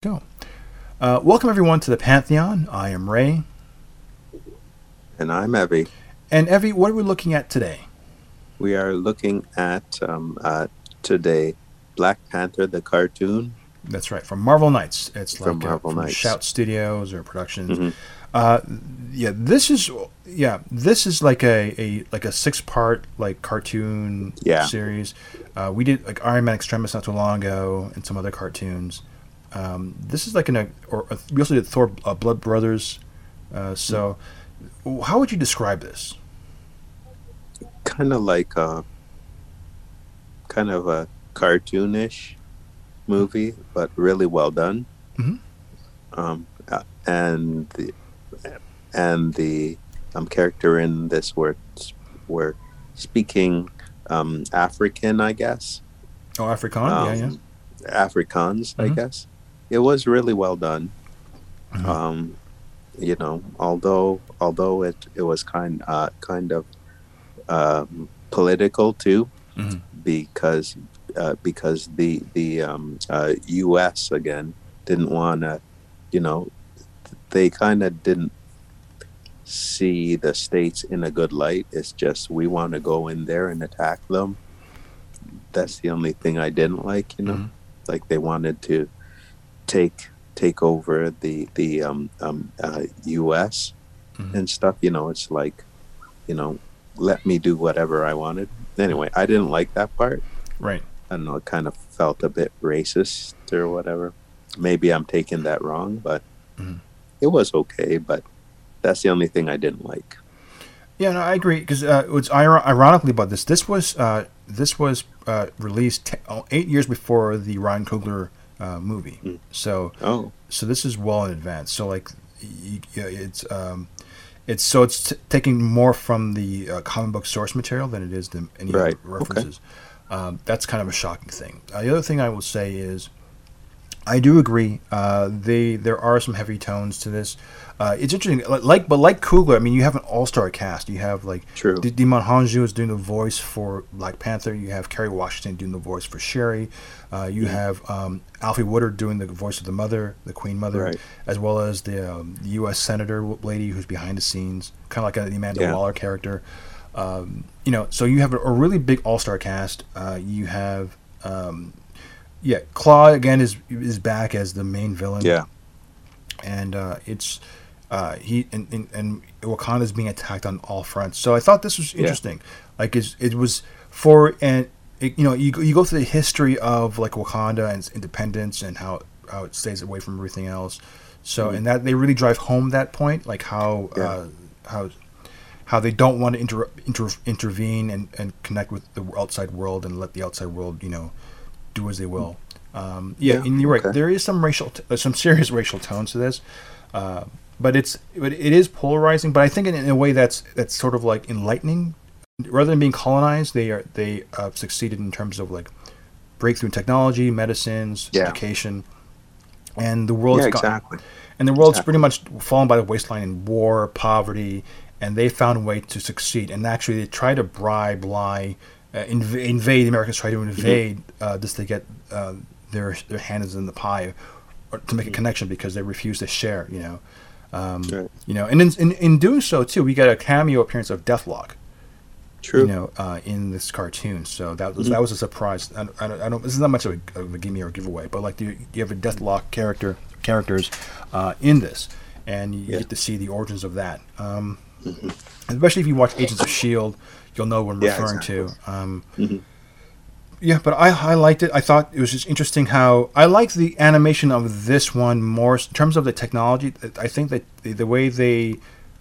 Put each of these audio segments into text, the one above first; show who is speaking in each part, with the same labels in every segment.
Speaker 1: Go. Uh, welcome everyone to the Pantheon. I am Ray.
Speaker 2: And I'm Evie.
Speaker 1: And Evie, what are we looking at today?
Speaker 2: We are looking at um, uh, today Black Panther the cartoon.
Speaker 1: That's right, from Marvel Knights. It's
Speaker 2: from
Speaker 1: like
Speaker 2: Marvel
Speaker 1: uh, from
Speaker 2: Knights.
Speaker 1: Shout Studios or Productions.
Speaker 2: Mhm.
Speaker 1: Uh, yeah, this is yeah, this is like a, a like a six part like cartoon
Speaker 2: Yeah.
Speaker 1: series. Uh, we did like Iron Man Extremis not too long ago, and some other cartoons. Um, this is like an a, or uh, we also did Thor uh, Blood Brothers. Uh, so, how would you describe this?
Speaker 2: Kind of like a kind of a cartoonish movie, but really well done.
Speaker 1: Mhm.
Speaker 2: Um, uh, and the and the um, character in this were were speaking um, African, I guess.
Speaker 1: Oh, Afrikaan, yeah, yeah.
Speaker 2: Um, Afrikaans, I
Speaker 1: Mhm.
Speaker 2: guess. It was really well done.
Speaker 1: Mhm.
Speaker 2: Um, you know, although although it, it was kind uh, kind of um, political too,
Speaker 1: Mhm.
Speaker 2: because uh, because the the um, uh, U.S. again didn't want to, you know, they kind of didn't see the states in a good light. It's just we want to go in there and attack them. That's the only thing I didn't like, you know.
Speaker 1: Mhm.
Speaker 2: Like they wanted to take take over the the um, um, uh, U.S.
Speaker 1: Mhm.
Speaker 2: and stuff. You know, it's like, you know, let me do whatever I wanted. Anyway, I didn't like that part.
Speaker 1: Right.
Speaker 2: I don't know. It kind of felt a bit racist or whatever. Maybe I'm taking that wrong, but
Speaker 1: Mhm.
Speaker 2: it was okay. But that's the only thing I didn't like.
Speaker 1: Yeah, no, I agree. Because uh, what's ir- ironically about this, this was uh, this was uh, released te- oh, eight years before the Ryan Coogler uh, movie.
Speaker 2: Mm.
Speaker 1: So,
Speaker 2: Oh,
Speaker 1: so this is well in advance. So, like, it's um, it's so it's t- taking more from the uh, comic book source material than it is the any
Speaker 2: Right,
Speaker 1: references. Um, that's kind of a shocking thing. Uh, the other thing I will say is, I do agree. Uh, they there are some heavy tones to this. Uh, it's interesting, like but like Coogler, I mean, you have an all-star cast. You have like
Speaker 2: True.
Speaker 1: D- Djimon Hounsou is doing the voice for Black Panther. You have Kerry Washington doing the voice for Shuri. Uh, you
Speaker 2: Mhm.
Speaker 1: have um, Alfre Woodard doing the voice of the mother, the Queen Mother,
Speaker 2: Right.
Speaker 1: as well as the, um, U.S. Senator lady who's behind the scenes, kind of like a, the Amanda
Speaker 2: Yeah.
Speaker 1: Waller character. Um, you know, so you have a, a really big all-star cast. Uh, you have, um, yeah, Claw again is is back as the main villain
Speaker 2: yeah,
Speaker 1: and uh, it's uh, he and, and, and Wakanda is being attacked on all fronts. So I thought this was
Speaker 2: Yeah.
Speaker 1: interesting. Like it's, it was for and it, you know you go- you go through the history of like Wakanda and its independence and how how it stays away from everything else. So
Speaker 2: Mhm.
Speaker 1: and that they really drive home that point, like how
Speaker 2: Yeah.
Speaker 1: uh, how how they don't want to inter, inter, intervene and, and connect with the outside world and let the outside world you know do as they will. Um, yeah,
Speaker 2: Yeah,
Speaker 1: and you're right.
Speaker 2: okay.
Speaker 1: There is some racial, t- uh, some serious racial tones to this, uh, but it's but it is polarizing. But I think in, in a way that's that's sort of like enlightening. Rather than being colonized, they are they uh, succeeded in terms of like breakthrough in technology, medicines,
Speaker 2: Yeah.
Speaker 1: education, and the world's
Speaker 2: yeah,
Speaker 1: got-
Speaker 2: exactly.
Speaker 1: and the world's
Speaker 2: Exactly.
Speaker 1: pretty much fallen by the waistline in war, poverty, and they found a way to succeed. And actually, they try to bribe, lie, uh, inv- invade. The Americans try to
Speaker 2: Mm-hmm.
Speaker 1: invade uh, just to get uh, their their hands in the pie, or to make
Speaker 2: Mm-hmm.
Speaker 1: a connection because they refuse to share. You know, um,
Speaker 2: Right.
Speaker 1: you know, and in, in in doing so too, we got a cameo appearance of Deathlok
Speaker 2: True.
Speaker 1: you know, uh, in this cartoon. So that was
Speaker 2: Mhm.
Speaker 1: that was a surprise. I, I, don't, I don't. This is not much of a, of a gimme or giveaway, but like you, you have a Deathlok character characters uh, in this, and you
Speaker 2: Yeah.
Speaker 1: get to see the origins of that. Um,
Speaker 2: Mhm.
Speaker 1: Especially if you watch Agents of Shield, you'll know what I'm
Speaker 2: Yeah,
Speaker 1: referring
Speaker 2: exactly.
Speaker 1: to. Um,
Speaker 2: Mhm.
Speaker 1: yeah, but I, I liked it. I thought it was just interesting how I liked the animation of this one more in terms of the technology. I think that the, the way they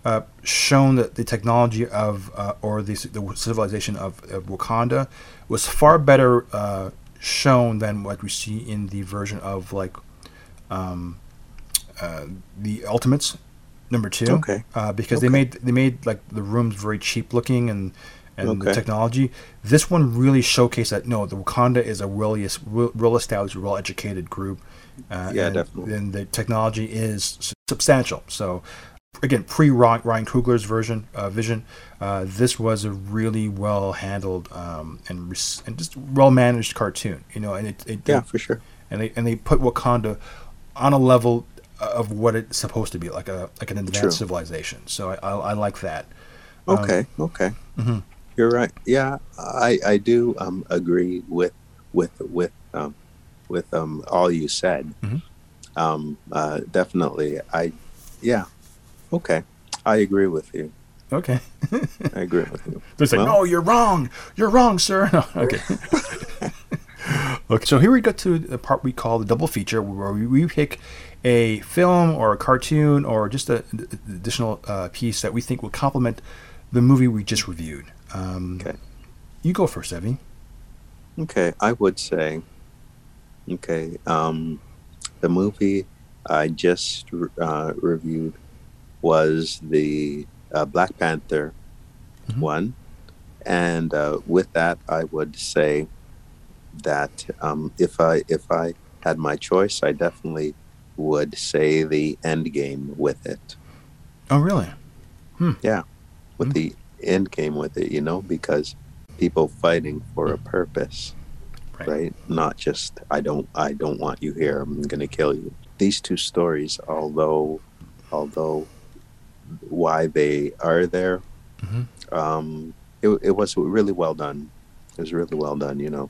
Speaker 1: uh, shown the, the technology of uh, or the, the civilization of, of Wakanda was far better uh, shown than what we see in the version of like um, uh, the Ultimates number two.
Speaker 2: Okay.
Speaker 1: Uh, because they made they made like the rooms very cheap looking and and the technology. This one really showcased that no, the Wakanda is a really real, real established, well educated group. Uh,
Speaker 2: Yeah,
Speaker 1: and,
Speaker 2: definitely.
Speaker 1: And the technology is substantial. So again, pre Ryan Coogler's version uh, vision, uh, this was a really well handled um, and and just well managed cartoon. You know, and it, it
Speaker 2: Yeah, for sure.
Speaker 1: and they and they put Wakanda on a level of what it's supposed to be, like a like an advanced
Speaker 2: True.
Speaker 1: civilization. So I, I, I like that.
Speaker 2: Okay, okay.
Speaker 1: Mhm.
Speaker 2: You're right. Yeah, I I do um agree with with with um with um all you said.
Speaker 1: Mhm.
Speaker 2: Um uh definitely I yeah. Okay. I agree with you.
Speaker 1: Okay.
Speaker 2: I agree with you.
Speaker 1: They're saying,
Speaker 2: Well-
Speaker 1: "No, you're wrong. You're wrong, sir." No, okay. okay. So here we go to the part we call the double feature, where we, we pick a film or a cartoon or just a, an additional uh, piece that we think will complement the movie we just reviewed. Um,
Speaker 2: Okay.
Speaker 1: You go first, Evie.
Speaker 2: Okay, I would say okay, um the movie I just uh, reviewed was the uh, Black Panther
Speaker 1: Mhm.
Speaker 2: one, and uh, with that, I would say that um, if I if I had my choice, I definitely would say the end game with it,
Speaker 1: Oh, really? Hmm.
Speaker 2: Yeah, with
Speaker 1: Mm.
Speaker 2: the end game with it, you know, because people fighting for a purpose,
Speaker 1: Right.
Speaker 2: right? Not just I don't I don't want you here. I'm going to kill you. These two stories, although although why they are there,
Speaker 1: Mhm.
Speaker 2: um, it, it was really well done. It was really well done. You know,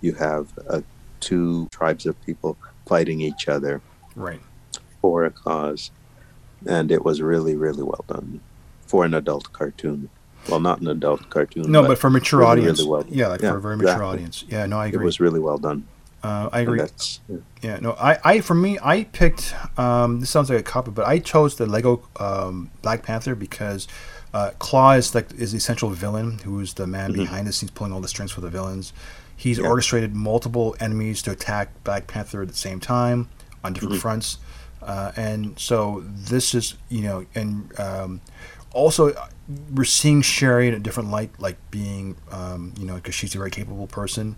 Speaker 2: you have uh, two tribes of people fighting each other
Speaker 1: Right.
Speaker 2: for a cause, and it was really really well done for an adult cartoon. Well, not an adult cartoon.
Speaker 1: No, but, for a mature audience.
Speaker 2: really well-
Speaker 1: yeah, like
Speaker 2: yeah,
Speaker 1: for a very mature
Speaker 2: exactly.
Speaker 1: audience. Yeah, no, I agree.
Speaker 2: it was really well done.
Speaker 1: uh, I agree.
Speaker 2: That's, yeah.
Speaker 1: Yeah, no, I, I for me, I picked. Um, this sounds like a copy, but I chose the Lego um, Black Panther because uh, Claw is like is the essential villain, who is the man
Speaker 2: Mhm.
Speaker 1: behind the scenes pulling all the strings for the villains. He's
Speaker 2: Yeah.
Speaker 1: orchestrated multiple enemies to attack Black Panther at the same time on different
Speaker 2: Mhm.
Speaker 1: fronts, uh, and so this is you know, and um, also uh, we're seeing Shuri in a different light, like being um, you know, because she's a very capable person.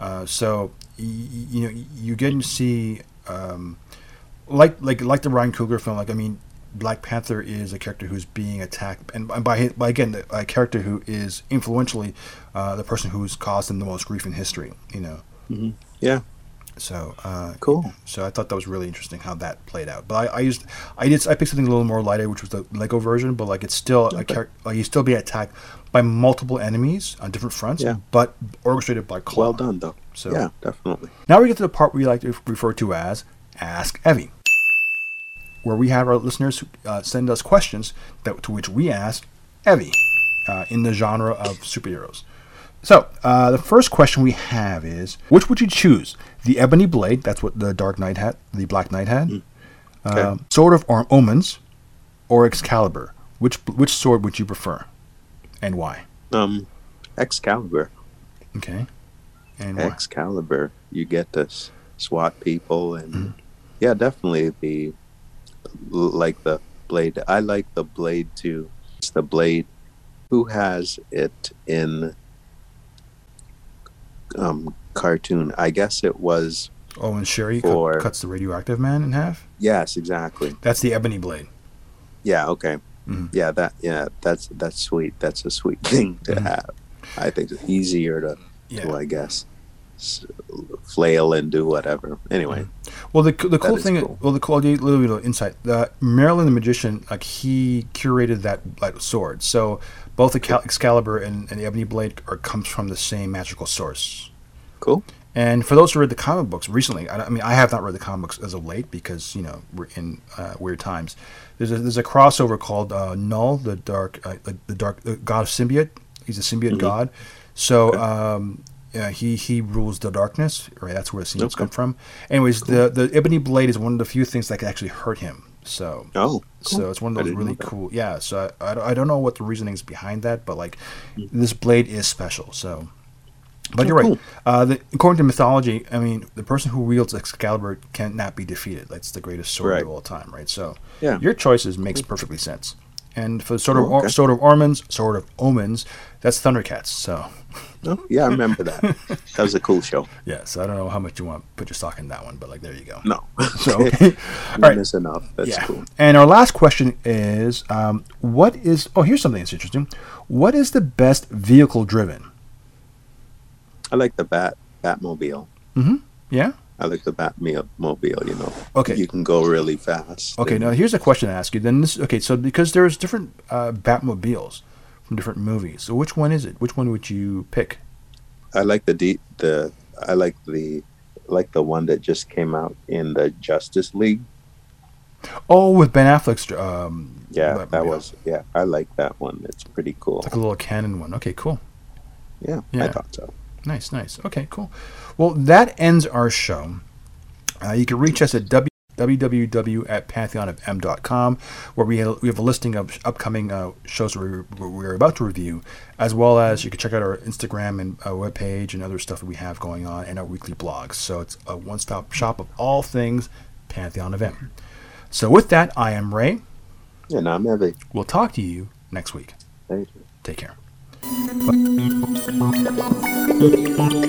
Speaker 1: Uh, so y- you know you get to see um, like like like the Ryan Coogler film. Like I mean, Black Panther is a character who's being attacked, and by by, again a character who is influentially uh, the person who's caused him the most grief in history. You know.
Speaker 2: Mhm. Yeah.
Speaker 1: So uh,
Speaker 2: Cool.
Speaker 1: So I thought that was really interesting how that played out. But I, I used I did I picked something a little more lighter, which was the Lego version. But like it's still a character like you still be attacked by multiple enemies on different fronts,
Speaker 2: Yeah.
Speaker 1: but orchestrated by Claw.
Speaker 2: Well done, though.
Speaker 1: So
Speaker 2: Yeah, definitely.
Speaker 1: now we get to the part we like to refer to as Ask Evie, where we have our listeners uh, send us questions that to which we ask Evie uh, in the genre of superheroes. So uh, the first question we have is: Which would you choose? The Ebony Blade, that's what the Dark Knight had, the Black Knight had.
Speaker 2: Okay.
Speaker 1: Um, sword of Omens, or Excalibur? Which which sword would you prefer, and why?
Speaker 2: Um, Excalibur.
Speaker 1: Okay, and why?
Speaker 2: Excalibur. You get to swat people, and
Speaker 1: Mm-hmm.
Speaker 2: yeah, definitely the like the blade. I like the blade too. It's the blade. Who has it in um cartoon? I guess it was.
Speaker 1: Oh, and Shuri cut,
Speaker 2: For-
Speaker 1: cuts the radioactive man in half.
Speaker 2: Yes, exactly.
Speaker 1: That's the Ebony Blade.
Speaker 2: Yeah. Okay.
Speaker 1: Mhm.
Speaker 2: Yeah. That. Yeah. That's that's sweet. That's a sweet thing to
Speaker 1: Mhm.
Speaker 2: have. I think it's easier to,
Speaker 1: Yeah.
Speaker 2: to I guess, flail and do whatever. Anyway.
Speaker 1: Well, the the cool thing,
Speaker 2: cool.
Speaker 1: well, the cool little, little, little insight. The Merlin the magician, like he curated that like sword. So both the Cal- Excalibur and, and the Ebony Blade are comes from the same magical source.
Speaker 2: Cool.
Speaker 1: And for those who read the comic books recently, I, I mean, I have not read the comic books as of late because you know we're in uh, weird times. There's a, there's a crossover called uh, Knull, the dark, uh, the, the dark the god of symbiote. He's a symbiote
Speaker 2: Mhm.
Speaker 1: god. So um, yeah, he he rules the darkness. Right, that's where the symbiotes
Speaker 2: Okay.
Speaker 1: come from. Anyways, the the ebony blade is one of the few things that can actually hurt him. So
Speaker 2: Oh.
Speaker 1: so it's one of those really cool. Yeah. So I, I, don't- I don't know what the reasoning is behind that, but like
Speaker 2: Mm.
Speaker 1: this blade is special. So. But
Speaker 2: Oh,
Speaker 1: you're right.
Speaker 2: cool.
Speaker 1: Uh, the, according to mythology, I mean, the person who wields Excalibur cannot be defeated. That's the greatest sword
Speaker 2: Right.
Speaker 1: of all time, right? So,
Speaker 2: Yeah.
Speaker 1: your choices makes perfectly sense. And for the sword of
Speaker 2: Oh,
Speaker 1: Or-
Speaker 2: okay.
Speaker 1: sword of Ormons, sword of Omens, that's Thundercats. So,
Speaker 2: Oh, yeah, I remember that. that was a cool show.
Speaker 1: yeah. So I don't know how much you want to put your stock in that one, but like there you go.
Speaker 2: No.
Speaker 1: So, okay. all right.
Speaker 2: That's enough. That's
Speaker 1: yeah.
Speaker 2: cool.
Speaker 1: And our last question is, um, what is? Oh, here's something that's interesting. What is the best vehicle driven?
Speaker 2: I like the Bat Batmobile.
Speaker 1: Mm-hmm. Yeah.
Speaker 2: I like the Batmobile. You know,
Speaker 1: Okay.
Speaker 2: you can go really fast.
Speaker 1: Okay,
Speaker 2: and-
Speaker 1: now here's a question to ask you. Then this okay, so because there's different uh, Batmobiles from different movies, so which one is it? Which one would you pick?
Speaker 2: I like the de- the I like the like the one that just came out in the Justice League.
Speaker 1: Oh, with Ben Affleck's. Um,
Speaker 2: Yeah,
Speaker 1: Batmobile.
Speaker 2: that was yeah. I like that one. It's pretty cool.
Speaker 1: It's like a little cannon one. Okay, cool.
Speaker 2: Yeah,
Speaker 1: Yeah.
Speaker 2: I thought so.
Speaker 1: Nice, nice. Okay, cool. Well, that ends our show. Uh, you can reach us at w- www at pantheonofm.com, where we have, we have a listing of upcoming uh, shows we're, we're about to review, as well as you can check out our Instagram and uh, webpage and other stuff that we have going on, and our weekly blogs. So it's a one stop shop of all things Pantheon of M. So with that, I am Ray.
Speaker 2: And I'm Evie.
Speaker 1: We'll talk to you next week.
Speaker 2: Thank you.
Speaker 1: Take care.
Speaker 3: Thank you.